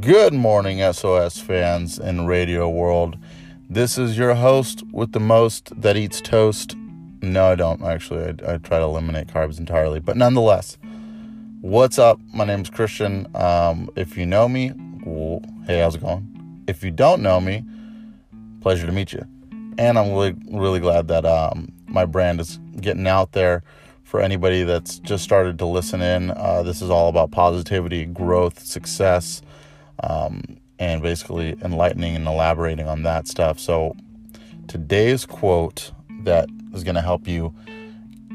Good morning, SOS fans in radio world. This is your host with the most that eats toast. No, I don't actually. I, I try to eliminate carbs entirely, but nonetheless, what's up? My name is Christian. Um, if you know me, well, hey, how's it going? If you don't know me, pleasure to meet you. And I'm really, really glad that um, my brand is getting out there for anybody that's just started to listen in. Uh, this is all about positivity, growth, success, um, and basically enlightening and elaborating on that stuff. So, today's quote that is going to help you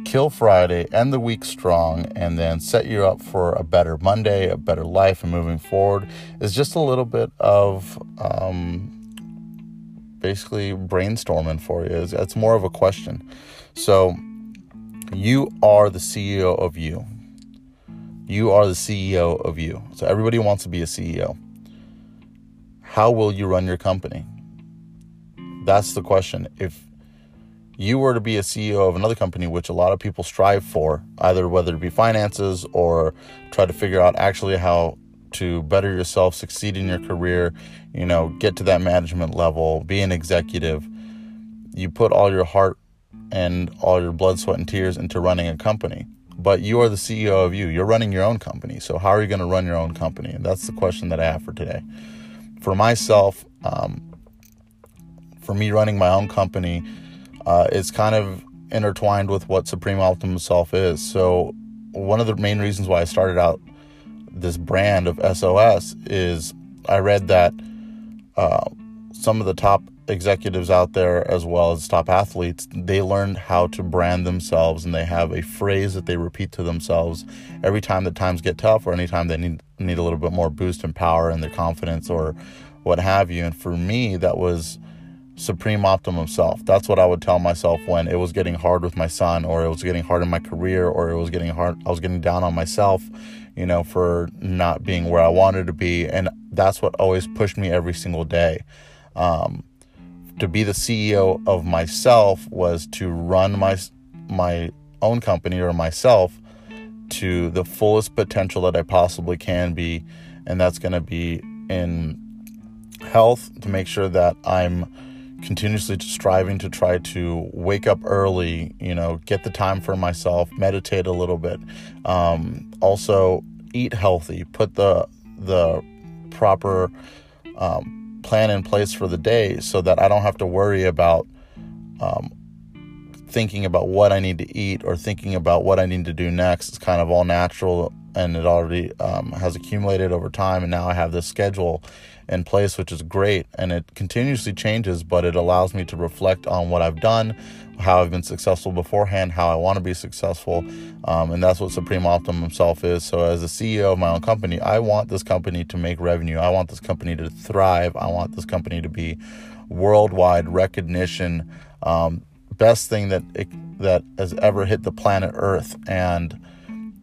kill Friday, end the week strong, and then set you up for a better Monday, a better life, and moving forward is just a little bit of um, basically brainstorming for you. It's, it's more of a question. So, you are the CEO of you. You are the CEO of you. So everybody wants to be a CEO. How will you run your company? That's the question. If you were to be a CEO of another company, which a lot of people strive for, either whether it be finances or try to figure out actually how to better yourself, succeed in your career, you know, get to that management level, be an executive, you put all your heart and all your blood, sweat, and tears into running a company. But you are the CEO of you. You're running your own company. So, how are you going to run your own company? And that's the question that I have for today. For myself, um, for me running my own company, uh, it's kind of intertwined with what Supreme Optimum Self is. So, one of the main reasons why I started out this brand of SOS is I read that uh, some of the top executives out there as well as top athletes they learn how to brand themselves and they have a phrase that they repeat to themselves every time that times get tough or anytime they need need a little bit more boost in power and their confidence or what have you. And for me that was supreme optimum self. That's what i would tell myself when it was getting hard with my son or it was getting hard in my career or it was getting hard i was getting down on myself you know for not being where i wanted to be. And that's what always pushed me every single day um, to be the CEO of myself was to run my my own company or myself to the fullest potential that I possibly can be and that's going to be in health to make sure that I'm continuously striving to try to wake up early, you know, get the time for myself, meditate a little bit. Um, also eat healthy, put the the proper um, plan in place for the day so that I don't have to worry about um, thinking about what I need to eat or thinking about what I need to do next. It's kind of all natural and it already um, has accumulated over time. And now I have this schedule in place, which is great. And it continuously changes, but it allows me to reflect on what I've done, how I've been successful beforehand, how I want to be successful. Um, and that's what Supreme Optimum Self is. So, as a CEO of my own company, I want this company to make revenue. I want this company to thrive. I want this company to be worldwide recognition. Um, best thing that it, that has ever hit the planet Earth. And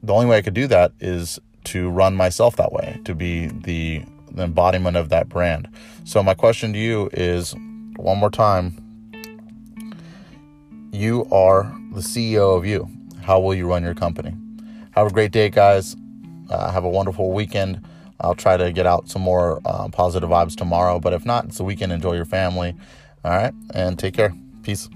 the only way I could do that is to run myself that way, to be the, the embodiment of that brand. So, my question to you is one more time you are the CEO of you. How will you run your company? Have a great day, guys. Uh, have a wonderful weekend. I'll try to get out some more uh, positive vibes tomorrow, but if not, it's a weekend. Enjoy your family. All right, and take care. Peace.